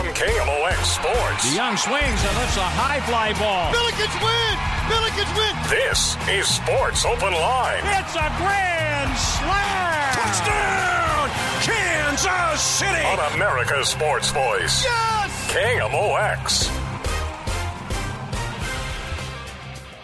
from KMOX Sports. The young swings and lifts a high fly ball. Billikens win! Billikens win! This is Sports Open Line. It's a grand slam! Touchdown! Kansas City! On America's Sports Voice. Yes! KMOX.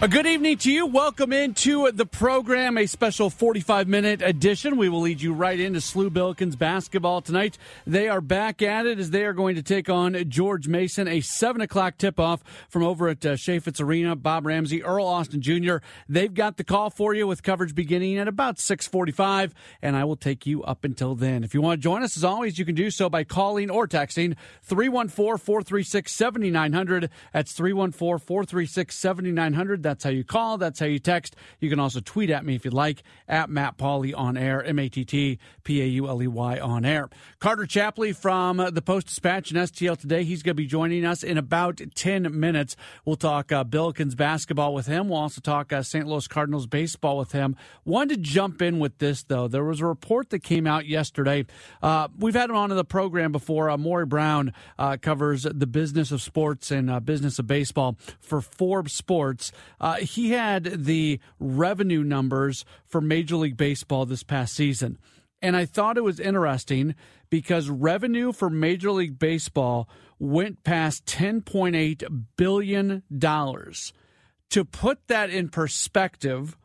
A good evening to you. Welcome into the program, a special 45 minute edition. We will lead you right into SLU Billikens basketball tonight. They are back at it as they are going to take on George Mason, a 7 o'clock tip off from over at uh, Chaifetz Arena. Bob Ramsey, Earl Austin Jr. They've got the call for you with coverage beginning at about 645, and I will take you up until then. If you want to join us, as always, you can do so by calling or texting 314 436 7900. That's 314 436 7900. That's how you call. That's how you text. You can also tweet at me if you'd like at Matt Pauley on air, M A T T P A U L E Y on air. Carter Chapley from the Post Dispatch and STL today. He's going to be joining us in about 10 minutes. We'll talk uh, Billikens basketball with him. We'll also talk uh, St. Louis Cardinals baseball with him. Wanted to jump in with this, though. There was a report that came out yesterday. Uh, we've had him on the program before. Uh, Maury Brown uh, covers the business of sports and uh, business of baseball for Forbes Sports. Uh, he had the revenue numbers for Major League Baseball this past season. And I thought it was interesting because revenue for Major League Baseball went past $10.8 billion. To put that in perspective,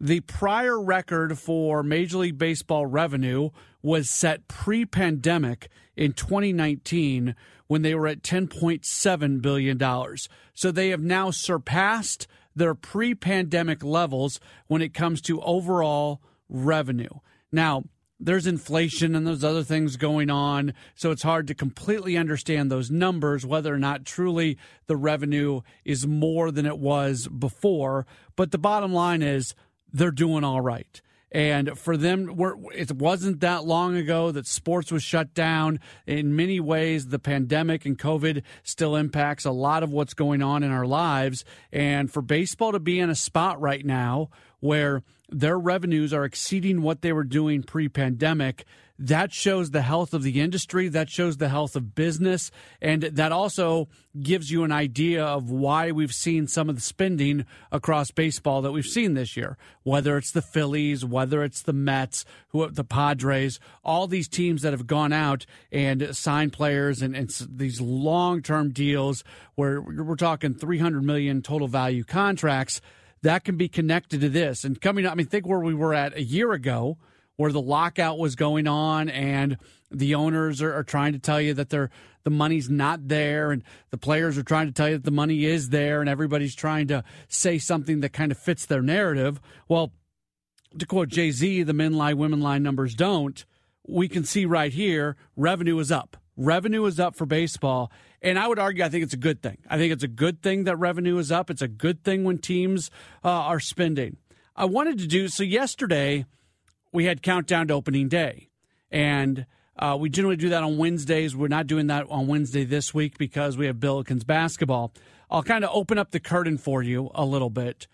the prior record for Major League Baseball revenue was set pre pandemic in 2019 when they were at $10.7 billion. So they have now surpassed their pre pandemic levels when it comes to overall revenue. Now, there's inflation and those other things going on, so it's hard to completely understand those numbers, whether or not truly the revenue is more than it was before. But the bottom line is they're doing all right. And for them, it wasn't that long ago that sports was shut down. In many ways, the pandemic and COVID still impacts a lot of what's going on in our lives. And for baseball to be in a spot right now where their revenues are exceeding what they were doing pre pandemic, that shows the health of the industry. That shows the health of business. And that also gives you an idea of why we've seen some of the spending across baseball that we've seen this year, whether it's the Phillies, whether it's the Mets, who the Padres, all these teams that have gone out and signed players and, and these long term deals where we're talking 300 million total value contracts that can be connected to this. And coming up, I mean, think where we were at a year ago where the lockout was going on and the owners are, are, trying to tell you that they're the money's not there and the players are trying to tell you that the money is there and everybody's trying to say something that kind of fits their narrative. Well to quote jay-z the men lie women lie numbers don't. We can see right here revenue is up. Revenue is up for baseball and i would argue i think it's a good thing. I think it's a good thing that revenue is up. It's a good thing when teams uh, are spending. I wanted to do so yesterday we had countdown to opening day, and uh, we generally do that on Wednesdays. We're not doing that on Wednesday this week because we have Billikens basketball. I'll kind of open up the curtain for you a little bit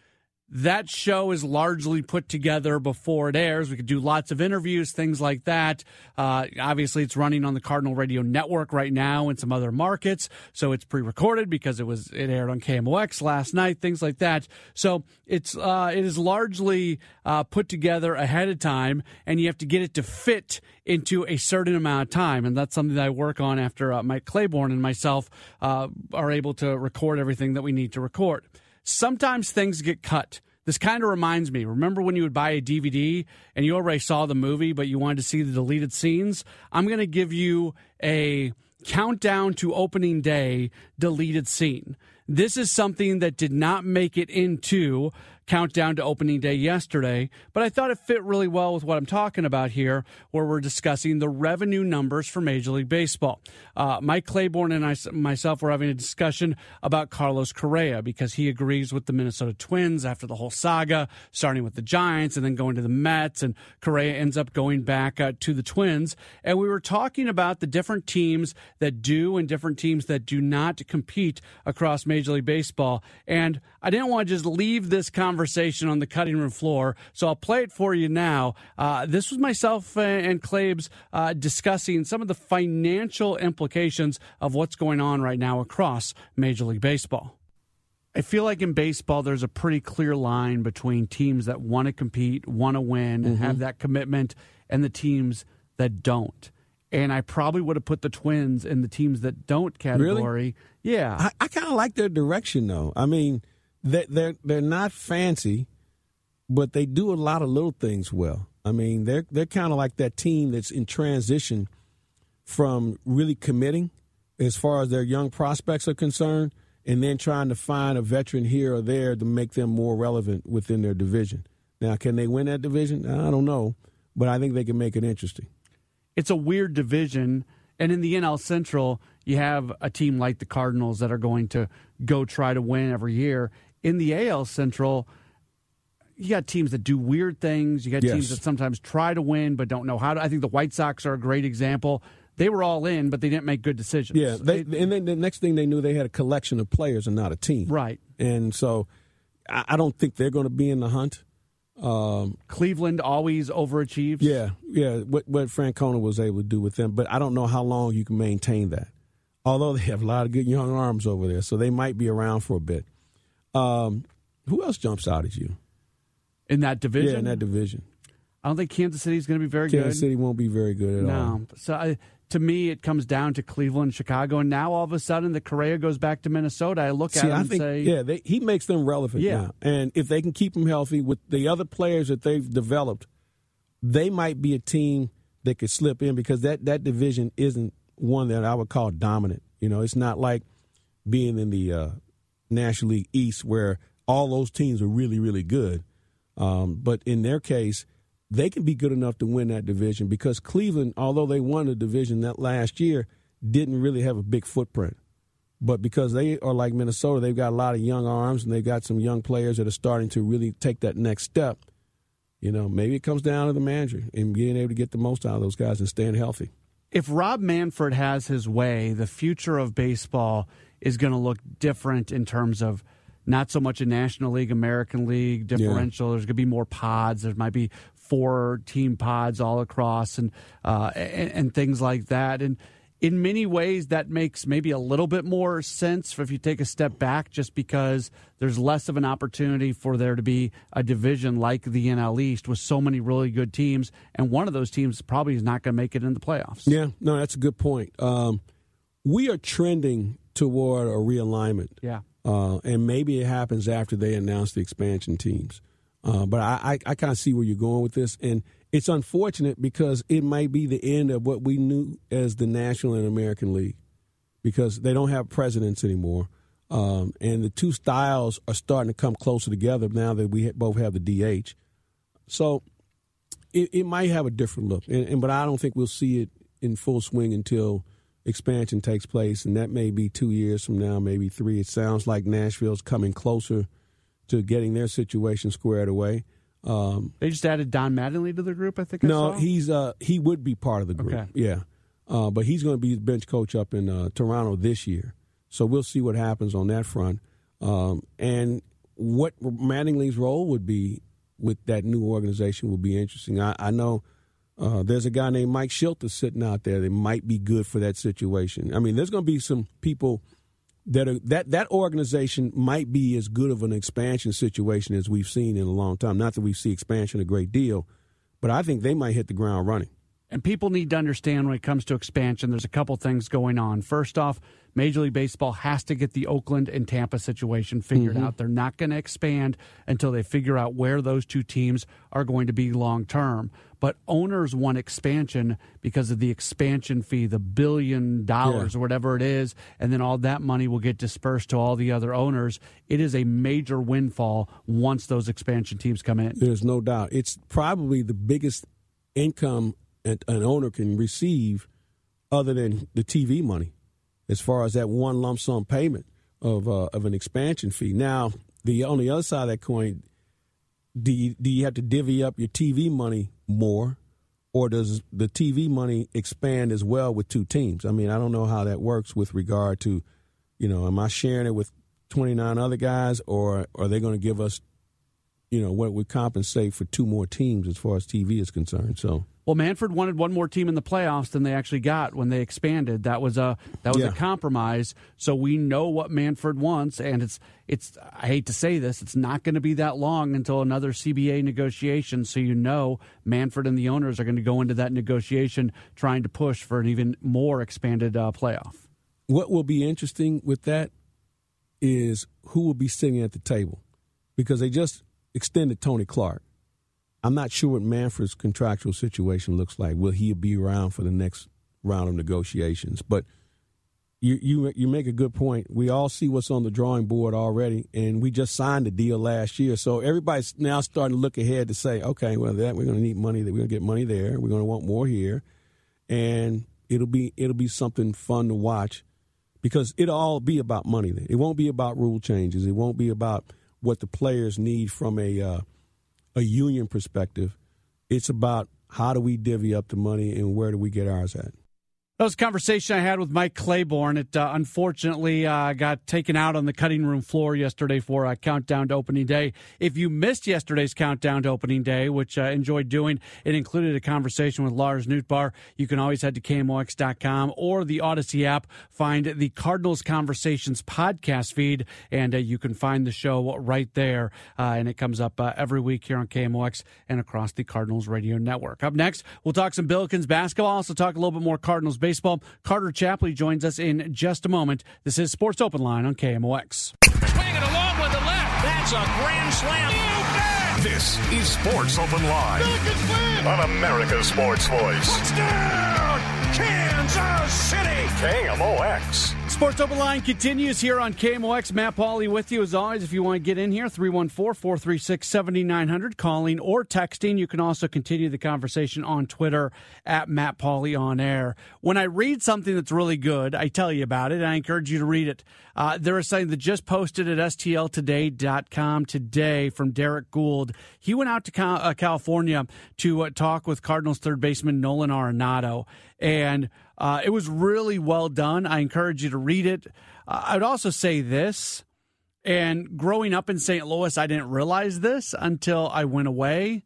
that show is largely put together before it airs. We could do lots of interviews, things like that. Uh, obviously, it's running on the Cardinal Radio Network right now in some other markets, so it's pre-recorded because it was it aired on KMOX last night, things like that. So it's uh, it is largely uh, put together ahead of time, and you have to get it to fit into a certain amount of time, and that's something that I work on after uh, Mike Claiborne and myself uh, are able to record everything that we need to record sometimes things get cut. This kind of reminds me. Remember when you would buy a DVD and you already saw the movie, but you wanted to see the deleted scenes? I'm going to give you a countdown to opening day deleted scene. This is something that did not make it into countdown to opening day yesterday, but I thought it fit really well with what I'm talking about here, where we're discussing the revenue numbers for Major League Baseball. Uh, Mike Claiborne and I, myself were having a discussion about Carlos Correa because he agrees with the Minnesota Twins after the whole saga, starting with the Giants and then going to the Mets, and Correa ends up going back uh, to the Twins. And we were talking about the different teams that do and different teams that do not compete across Major League Baseball. And I didn't want to just leave this conversation on the cutting room floor. So I'll play it for you now. Uh, this was myself and Claibs uh, discussing some of the financial implications of what's going on right now across Major League Baseball. I feel like in baseball, there's a pretty clear line between teams that want to compete, want to win, and mm-hmm. have that commitment, and the teams that don't. And I probably would have put the Twins in the teams that don't category. Really? Yeah, I, I kind of like their direction though. I mean, they, they're they're not fancy, but they do a lot of little things well. I mean, they're they're kind of like that team that's in transition from really committing as far as their young prospects are concerned and then trying to find a veteran here or there to make them more relevant within their division. Now, can they win that division? I don't know, but I think they can make it interesting. It's a weird division. And in the NL Central, you have a team like the Cardinals that are going to go try to win every year. In the AL Central, you got teams that do weird things. You got yes. teams that sometimes try to win but don't know how to. I think the White Sox are a great example they were all in, but they didn't make good decisions. Yeah, they, and then the next thing they knew, they had a collection of players and not a team. Right. And so, I, I don't think they're going to be in the hunt. Um, Cleveland always overachieves. Yeah, yeah. What what Francona was able to do with them, but I don't know how long you can maintain that. Although they have a lot of good young arms over there, so they might be around for a bit. Um, who else jumps out at you in that division? Yeah, in that division. I don't think Kansas City is going to be very Kansas good. Kansas City won't be very good at no. all. No. So I, to me, it comes down to Cleveland, Chicago, and now all of a sudden the Correa goes back to Minnesota. I look See, at him I and think, say, yeah, they, he makes them relevant yeah. now. And if they can keep him healthy with the other players that they've developed, they might be a team that could slip in because that that division isn't one that I would call dominant. You know, it's not like being in the uh, National League East where all those teams are really, really good. Um, but in their case, they can be good enough to win that division because Cleveland, although they won the division that last year, didn't really have a big footprint. But because they are like Minnesota, they've got a lot of young arms and they've got some young players that are starting to really take that next step. You know, maybe it comes down to the manager and being able to get the most out of those guys and staying healthy. If Rob Manfred has his way, the future of baseball is going to look different in terms of not so much a National League, American League differential. Yeah. There's going to be more pods. There might be four team pods all across and, uh, and, and things like that. And in many ways, that makes maybe a little bit more sense if you take a step back, just because there's less of an opportunity for there to be a division like the NL East with so many really good teams, and one of those teams probably is not going to make it in the playoffs. Yeah, no, that's a good point. Um, we are trending toward a realignment. Yeah. Uh, and maybe it happens after they announce the expansion teams. Uh, but I, I, I kind of see where you're going with this, and it's unfortunate because it might be the end of what we knew as the National and American League, because they don't have presidents anymore, um, and the two styles are starting to come closer together now that we both have the DH. So it, it might have a different look, and, and but I don't think we'll see it in full swing until expansion takes place, and that may be two years from now, maybe three. It sounds like Nashville's coming closer to getting their situation squared away. Um, they just added Don Mattingly to the group. I think. No, I he's uh, he would be part of the group. Okay. Yeah, uh, but he's going to be bench coach up in uh, Toronto this year. So we'll see what happens on that front, um, and what Mattingly's role would be with that new organization will be interesting. I, I know. Uh, there's a guy named Mike Shildt sitting out there that might be good for that situation. I mean, there's going to be some people that are, that that organization might be as good of an expansion situation as we've seen in a long time. Not that we see expansion a great deal, but I think they might hit the ground running. And people need to understand when it comes to expansion, there's a couple things going on. First off, Major League Baseball has to get the Oakland and Tampa situation figured mm-hmm. out. They're not going to expand until they figure out where those two teams are going to be long term. But owners want expansion because of the expansion fee, the billion dollars yeah. or whatever it is, and then all that money will get dispersed to all the other owners. It is a major windfall once those expansion teams come in. There's no doubt. It's probably the biggest income an, an owner can receive other than the TV money, as far as that one lump sum payment of uh, of an expansion fee. Now, the on the other side of that coin, do you, do you have to divvy up your TV money more, or does the TV money expand as well with two teams? I mean, I don't know how that works with regard to, you know, am I sharing it with twenty nine other guys, or are they going to give us you know, what would compensate for two more teams as far as TV is concerned. So. Well, Manfred wanted one more team in the playoffs than they actually got when they expanded. That was a that was yeah. a compromise. So we know what Manfred wants, and it's it's. I hate to say this, it's not going to be that long until another CBA negotiation. So you know, Manfred and the owners are going to go into that negotiation trying to push for an even more expanded uh, playoff. What will be interesting with that is who will be sitting at the table, because they just extended Tony Clark. I'm not sure what Manfred's contractual situation looks like. Will he be around for the next round of negotiations? But you you you make a good point. We all see what's on the drawing board already, and we just signed a deal last year. So everybody's now starting to look ahead to say, okay, well, that we're going to need money. That we're going to get money there. We're going to want more here, and it'll be it'll be something fun to watch because it'll all be about money. Then it won't be about rule changes. It won't be about what the players need from a uh, a union perspective. It's about how do we divvy up the money and where do we get ours at. That was a conversation I had with Mike Claiborne. It uh, unfortunately uh, got taken out on the cutting room floor yesterday for a countdown to opening day. If you missed yesterday's countdown to opening day, which I enjoyed doing, it included a conversation with Lars Nootbaar. You can always head to KMOX.com or the Audacy app, find the Cardinals Conversations podcast feed, and uh, you can find the show right there. Uh, and it comes up uh, every week here on KMOX and across the Cardinals radio network. Up next, we'll talk some Billikens basketball, also talk a little bit more Cardinals baseball. Carter Chapley joins us in just a moment. This is Sports Open Line on KMOX. Swinging along with the left. That's a grand slam. This is Sports Open Line on America's Sports Voice. Touchdown, Kansas City. KMOX. Sports Open Line continues here on KMOX. Matt Pauley with you as always. If you want to get in here, 314 436 7900, calling or texting. You can also continue the conversation on Twitter at Matt Pauley on air. When I read something that's really good, I tell you about it. I encourage you to read it. Uh, there is something that just posted at STLtoday.com today from Derrick Goold. He went out to uh, California to uh, talk with Cardinals third baseman Nolan Arenado. And uh, it was really well done. I encourage you to read it. Uh, I would also say this, and growing up in St. Louis, I didn't realize this until I went away.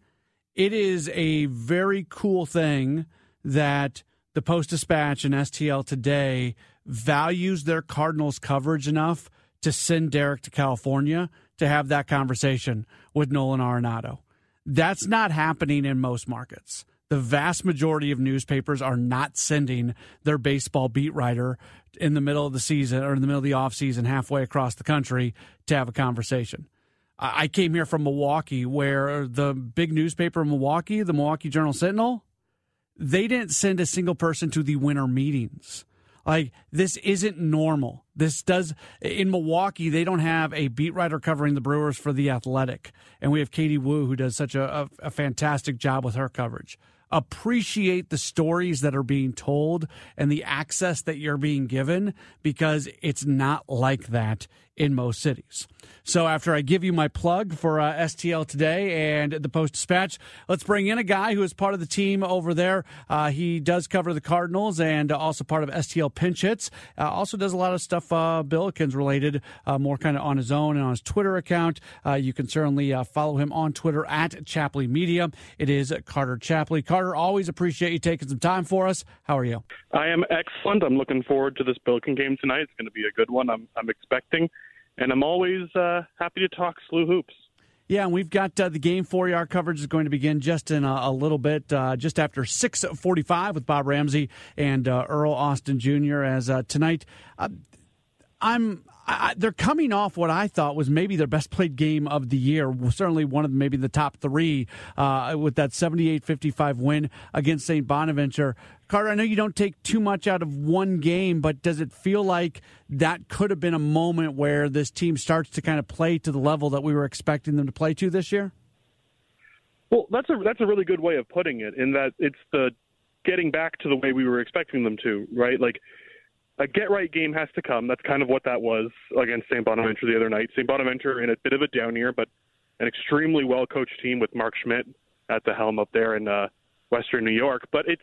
It is a very cool thing that the Post Dispatch and STL today values their Cardinals coverage enough to send Derrick to California to have that conversation with Nolan Arenado. That's not happening in most markets the vast majority of newspapers are not sending their baseball beat writer in the middle of the season or in the middle of the offseason halfway across the country to have a conversation. I came here from Milwaukee where the big newspaper in Milwaukee, the Milwaukee Journal Sentinel, they didn't send a single person to the winter meetings. Like this isn't normal. This does in Milwaukee. They don't have a beat writer covering the Brewers for the Athletic, and we have Katie Woo who does such a, a, a fantastic job with her coverage appreciate the stories that are being told and the access that you're being given because it's not like that in most cities. So after I give you my plug for uh, STL today and the Post Dispatch, let's bring in a guy who is part of the team over there. Uh, he does cover the Cardinals and also part of STL Pinch Hits. Uh, also does a lot of stuff uh, Billikens related, uh, more kind of on his own and on his Twitter account. Uh, you can certainly uh, follow him on Twitter at Chapley Media. It is Carter Chapley. Carter, always appreciate you taking some time for us. How are you? I am excellent. I'm looking forward to this Billiken game tonight. It's going to be a good one. I'm, I'm expecting and I'm always uh, happy to talk SLU hoops. Yeah, and we've got uh, the game for you. Our coverage is going to begin just in a, a little bit, uh, just after 6:45 with Bob Ramsey and uh, Earl Austin Jr. As uh, tonight, uh, I'm I, they're coming off what I thought was maybe their best played game of the year. Certainly one of maybe the top three uh, with that 78 55 win against St. Bonaventure. Carter, I know you don't take too much out of one game, but does it feel like that could have been a moment where this team starts to kind of play to the level that we were expecting them to play to this year? Well, that's a that's a really good way of putting it. In that it's the getting back to the way we were expecting them to, right? Like a get right game has to come. That's kind of what that was against St. Bonaventure the other night. St. Bonaventure in a bit of a down year, but an extremely well coached team with Mark Schmidt at the helm up there in uh, Western New York. But it's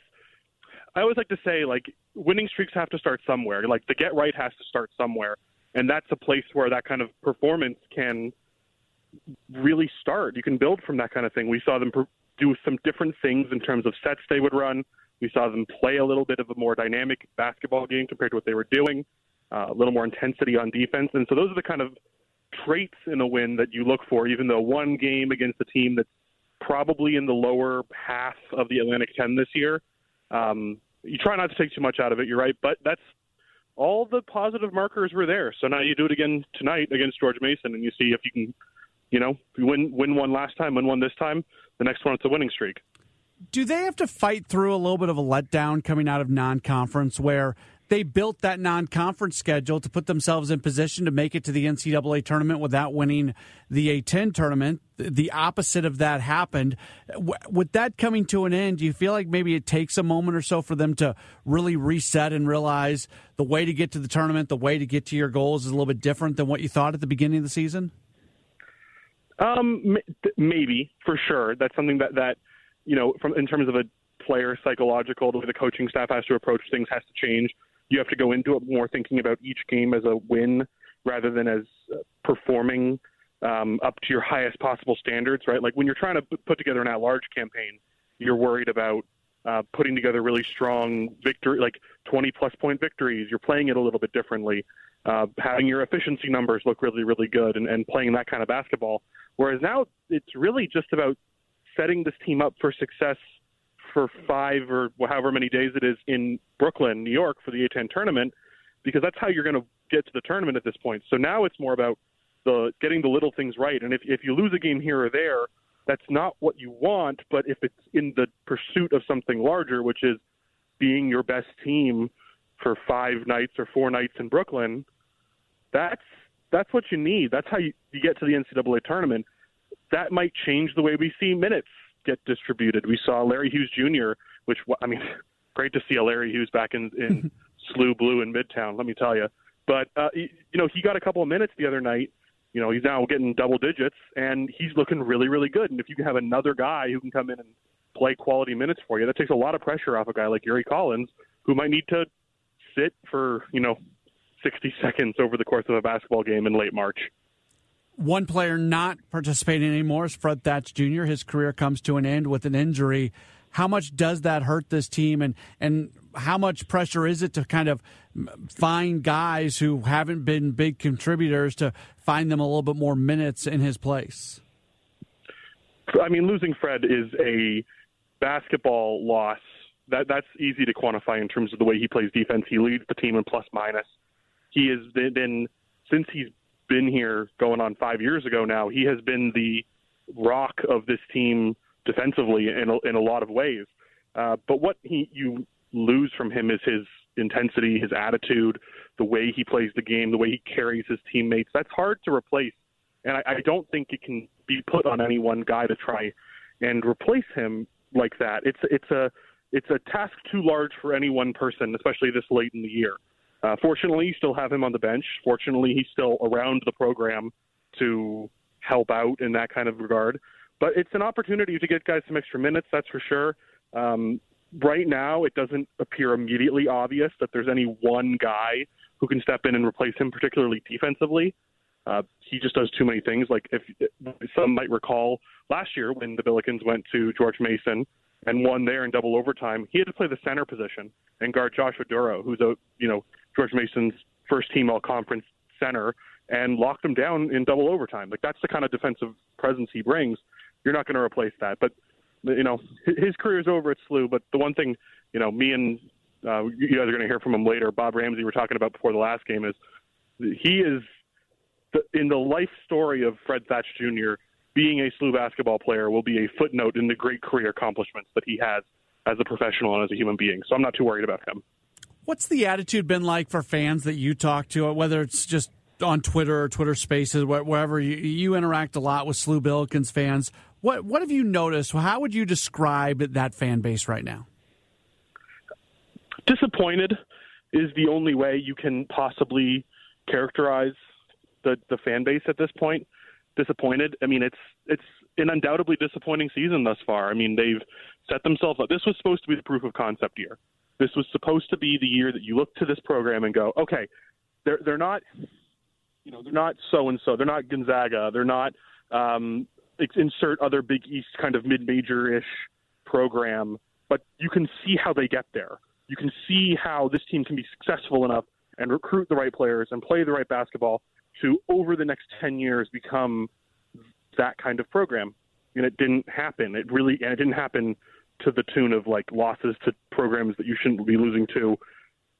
I always like to say like winning streaks have to start somewhere. Like the get right has to start somewhere, and that's a place where that kind of performance can really start. You can build from that kind of thing. We saw them do some different things in terms of sets they would run. We saw them play a little bit of a more dynamic basketball game compared to what they were doing, uh, a little more intensity on defense. And so those are the kind of traits in a win that you look for, even though one game against a team that's probably in the lower half of the Atlantic 10 this year. Um, you try not to take too much out of it, you're right, but that's all the positive markers were there. So now you do it again tonight against George Mason, and you see if you can, you know, win win one last time, win one this time. The next one, it's a winning streak. Do they have to fight through a little bit of a letdown coming out of non-conference, where they built that non-conference schedule to put themselves in position to make it to the NCAA tournament without winning the A10 tournament. The opposite of that happened. With that coming to an end, do you feel like maybe it takes a moment or so for them to really reset and realize the way to get to the tournament, the way to get to your goals is a little bit different than what you thought at the beginning of the season? Um, maybe for sure. That's something that that you know, from in terms of a player psychological, the way the coaching staff has to approach things has to change you have to go into it more thinking about each game as a win rather than as uh, performing um, up to your highest possible standards, right? Like when you're trying to put together an at-large campaign, you're worried about uh, putting together really strong victory, like 20 plus point victories. You're playing it a little bit differently, uh, having your efficiency numbers look really, really good, and, and playing that kind of basketball. Whereas now it's really just about setting this team up for success for five or however many days it is in Brooklyn, New York, for the A10 tournament, because that's how you're going to get to the tournament at this point. So now it's more about the getting the little things right. And if if you lose a game here or there, that's not what you want. But if it's in the pursuit of something larger, which is being your best team for five nights or four nights in Brooklyn, that's that's what you need. That's how you, you get to the NCAA tournament. That might change the way we see minutes get distributed. We saw Larry Hughes Jr., which I mean, great to see a Larry Hughes back in, in SLU Blue in Midtown. Let me tell you. But uh, you know, he got a couple of minutes the other night. You know, he's now getting double digits, and he's looking really, really good. And if you can have another guy who can come in and play quality minutes for you, that takes a lot of pressure off a guy like Yuri Collins, who might need to sit for you know 60 seconds over the course of a basketball game in late March. One player not participating anymore is Fred Thatch Jr. His career comes to an end with an injury. How much does that hurt this team, and and how much pressure is it to kind of find guys who haven't been big contributors to find them a little bit more minutes in his place? I mean, losing Fred is a basketball loss. That that's easy to quantify in terms of the way he plays defense. He leads the team in plus minus. He has been since he's been here going on five years ago now. He has been the rock of this team defensively in a, in a lot of ways. Uh, but what he you lose from him is his intensity, his attitude, the way he plays the game, the way he carries his teammates. That's hard to replace, and I, I don't think it can be put on any one guy to try and replace him like that. It's it's a it's a task too large for any one person, especially this late in the year. Uh, fortunately, you still have him on the bench. Fortunately, he's still around the program to help out in that kind of regard. But it's an opportunity to get guys some extra minutes, that's for sure. Um, right now, it doesn't appear immediately obvious that there's any one guy who can step in and replace him, particularly defensively. Uh, he just does too many things. Like if some might recall last year when the Billikens went to George Mason and won there in double overtime, he had to play the center position and guard Josh Oduro, who's a you know George Mason's first team all conference center and locked him down in double overtime. Like that's the kind of defensive presence he brings. You're not going to replace that. But you know, his career is over at SLU. But the one thing, you know, me and uh, you guys are going to hear from him later. Bob Ramsey, we're talking about before the last game, is he is the, in the life story of Fred Thatch Jr. Being a SLU basketball player will be a footnote in the great career accomplishments that he has as a professional and as a human being. So I'm not too worried about him. What's the attitude been like for fans that you talk to, whether it's just on Twitter or Twitter Spaces, wherever you, you interact a lot with SLU Billikens fans? What what have you noticed? How would you describe that fan base right now? Disappointed is the only way you can possibly characterize the the fan base at this point. Disappointed. I mean, it's it's an undoubtedly disappointing season thus far. I mean, they've set themselves up. This was supposed to be the proof of concept year. This was supposed to be the year that you look to this program and go, okay, they're they're not, you know, they're not so and so. They're not Gonzaga. They're not um, insert other Big East kind of mid-major-ish program, but you can see how they get there. You can see how this team can be successful enough and recruit the right players and play the right basketball to over the next 10 years become that kind of program. And it didn't happen. It really and it didn't happen to the tune of like losses to programs that you shouldn't be losing to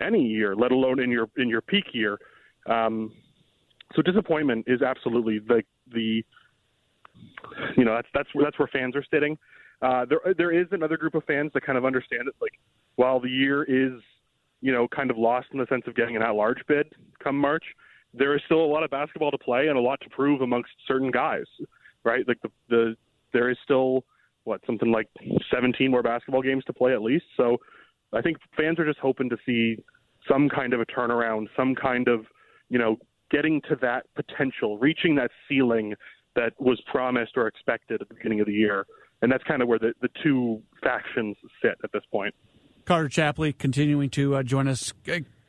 any year, let alone in your in your peak year. Um, so disappointment is absolutely the the you know that's that's where that's where fans are sitting. Uh, there there is another group of fans that kind of understand it. Like while the year is you know kind of lost in the sense of getting an at-large bid come March, there is still a lot of basketball to play and a lot to prove amongst certain guys, right? Like the the there is still what something like 17 more basketball games to play at least. So I think fans are just hoping to see some kind of a turnaround, some kind of you know getting to that potential, reaching that ceiling that was promised or expected at the beginning of the year. And that's kind of where the, the two factions sit at this point. Carter Chapley continuing to uh, join us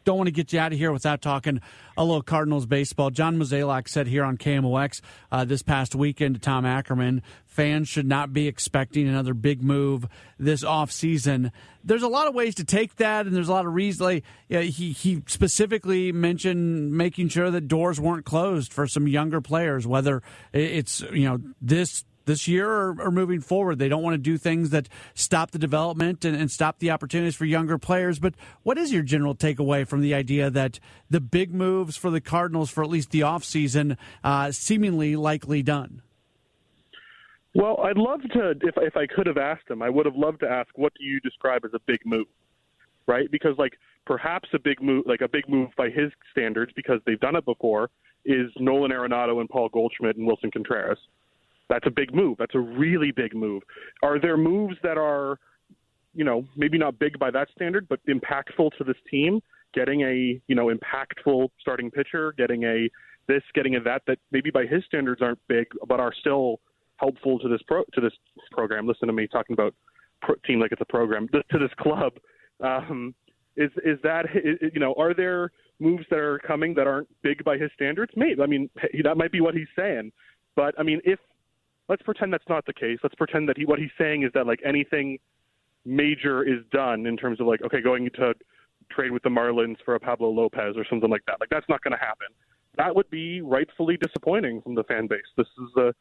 don't want to get you out of here without talking a little Cardinals baseball. John Mozeliak said here on KMOX uh, this past weekend to Tom Ackerman, fans should not be expecting another big move this offseason. There's a lot of ways to take that, and there's a lot of reasons. Like, know, he, he specifically mentioned making sure that doors weren't closed for some younger players, whether it's, you know, this this year or, or, moving forward. They don't want to do things that stop the development and, and, stop the opportunities for younger players. But what is your general takeaway from the idea that the big moves for the Cardinals for at least the offseason uh, seemingly likely done? Well, I'd love to, if, if I could have asked him, I would have loved to ask, what do you describe as a big move? Right? Because, like, perhaps a big move, like a big move by his standards, because they've done it before, is Nolan Arenado and Paul Goldschmidt and Willson Contreras that's a big move. That's a really big move. Are there moves that are, you know, maybe not big by that standard, but impactful to this team? Getting a, you know, impactful starting pitcher, getting a this, getting a that that maybe by his standards aren't big, but are still helpful to this pro to this program. Listen to me talking about pro, team like it's a program to this club. Um, is is that is, you know are there moves that are coming that aren't big by his standards? Maybe I mean that might be what he's saying. But I mean, if let's pretend that's not the case. Let's pretend that he, what he's saying is that like anything major is done in terms of like okay, going to trade with the Marlins for a Pablo Lopez or something like that. Like that's not going to happen. That would be rightfully disappointing from the fan base. This is a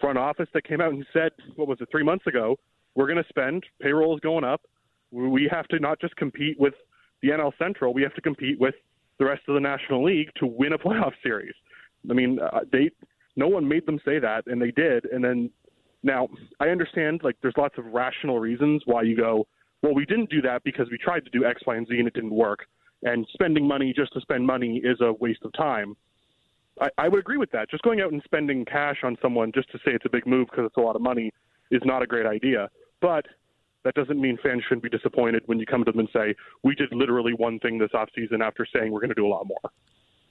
front office that came out and said, what was it, three months ago? We're going to spend. Payroll is going up. We have to not just compete with the NL Central. We have to compete with the rest of the National League to win a playoff series. I mean, uh, they no one made them say that, and they did. And then now I understand like there's lots of rational reasons why you go, well, we didn't do that because we tried to do X, Y, and Z and it didn't work. And spending money just to spend money is a waste of time. I, I would agree with that. Just going out and spending cash on someone just to say it's a big move because it's a lot of money is not a great idea. But that doesn't mean fans shouldn't be disappointed when you come to them and say, we did literally one thing this offseason after saying we're going to do a lot more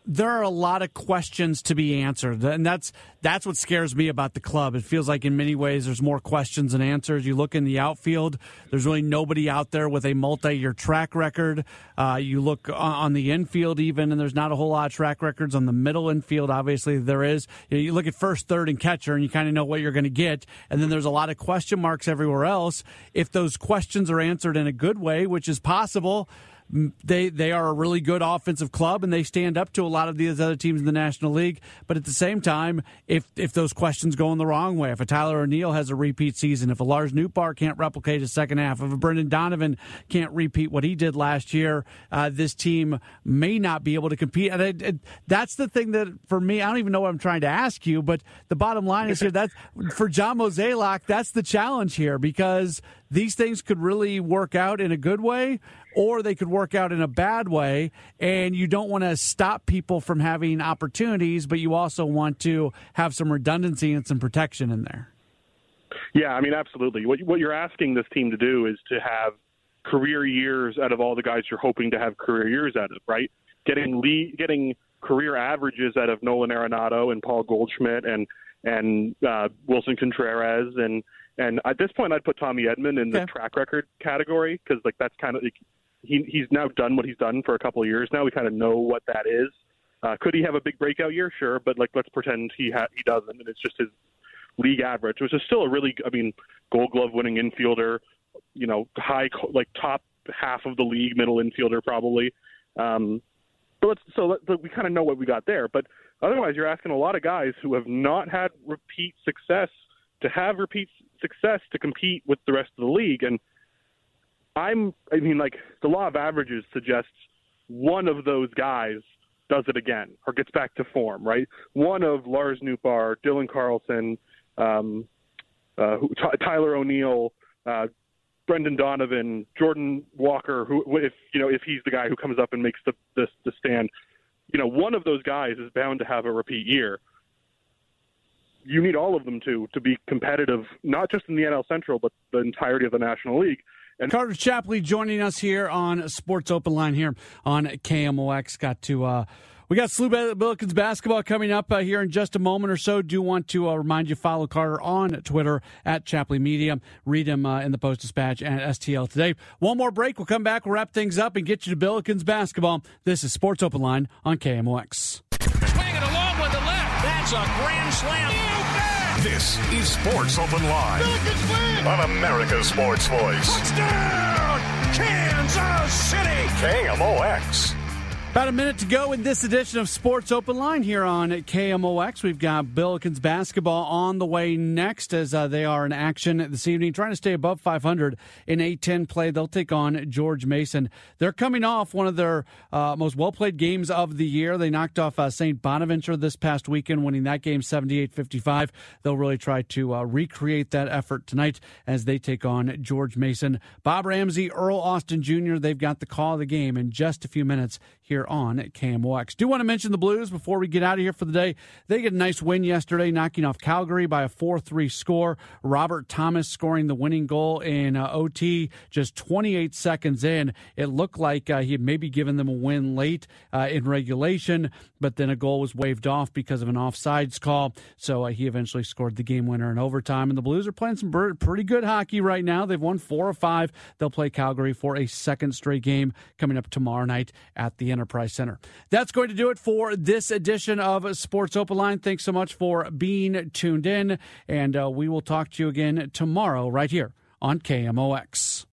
there are a lot of questions to be answered, and that's that's what scares me about the club. It feels like in many ways there's more questions than answers. You look in the outfield, there's really nobody out there with a multi-year track record. Uh, you look on the infield even, and there's not a whole lot of track records on the middle infield. Obviously, there is. You look at first, third, and catcher, and you kind of know what you're going to get. And then there's a lot of question marks everywhere else. If those questions are answered in a good way, which is possible they they are a really good offensive club and they stand up to a lot of these other teams in the National League. But at the same time, if if those questions go in the wrong way, if a Tyler O'Neill has a repeat season, if a Lars Nootbaar can't replicate his second half, if a Brendan Donovan can't repeat what he did last year, uh, this team may not be able to compete. And it, it, that's the thing that for me, I don't even know what I'm trying to ask you, but the bottom line is here that for John Mozeliak, that's the challenge here because these things could really work out in a good way or they could work out in a bad way. And you don't want to stop people from having opportunities, but you also want to have some redundancy and some protection in there. Yeah, I mean, absolutely. What, what you're asking this team to do is to have career years out of all the guys you're hoping to have career years out of, right? Getting lead, getting career averages out of Nolan Arenado and Paul Goldschmidt and and uh, Willson Contreras and and at this point I'd put Tommy Edman in the okay. track record category because like that's kind of like, he he's now done what he's done for a couple of years now. We kind of know what that is. Uh, could he have a big breakout year? Sure, but like let's pretend he ha- he doesn't, and it's just his league average, which is still a really, I mean, Gold Glove winning infielder, you know, high like top half of the league, middle infielder probably. Um, so let's so let, we kind of know what we got there, but otherwise, you're asking a lot of guys who have not had repeat success to have repeat success to compete with the rest of the league, and I'm, I mean, like the law of averages suggests one of those guys does it again or gets back to form, right? One of Lars Nootbaar, Dylan Carlson, um, uh, T- Tyler O'Neill, uh, Brendan Donovan, Jordan Walker, who if you know if he's the guy who comes up and makes the, the the stand, you know, one of those guys is bound to have a repeat year. You need all of them to to be competitive, not just in the NL Central, but the entirety of the National League. And Carter Chapley joining us here on Sports Open Line here on KMOX. Got to. Uh, we got SLU Billikens basketball coming up uh, here in just a moment or so. Do want to uh, remind you follow Carter on Twitter at Chapley Media. Read him uh, in the Post Dispatch and STL today. One more break. We'll come back. We'll wrap things up and get you to Billikens basketball. This is Sports Open Line on KMOX. That's a grand slam. This is Sports Open Line on America's Sports Voice. Touchdown, Kansas City. KMOX. About a minute to go in this edition of Sports Open Line here on KMOX. We've got Billikens basketball on the way next as uh, they are in action this evening, trying to stay above 500 in A10 play. They'll take on George Mason. They're coming off one of their uh, most well played games of the year. They knocked off uh, St. Bonaventure this past weekend, winning that game 78 55. They'll really try to uh, recreate that effort tonight as they take on George Mason. Bob Ramsey, Earl Austin Jr., they've got the call of the game in just a few minutes here on at KMOX. Do want to mention the Blues before we get out of here for the day. They get a nice win yesterday, knocking off Calgary by a 4 3 score. Robert Thomas scoring the winning goal in uh, OT just 28 seconds in. It looked like uh, he had maybe given them a win late uh, in regulation, but then a goal was waved off because of an offsides call. So uh, he eventually scored the game winner in overtime. And the Blues are playing some pretty good hockey right now. They've won four or five. They'll play Calgary for a second straight game coming up tomorrow night at the. Enterprise Center. That's going to do it for this edition of Sports Open Line. Thanks so much for being tuned in, and uh, we will talk to you again tomorrow right here on KMOX.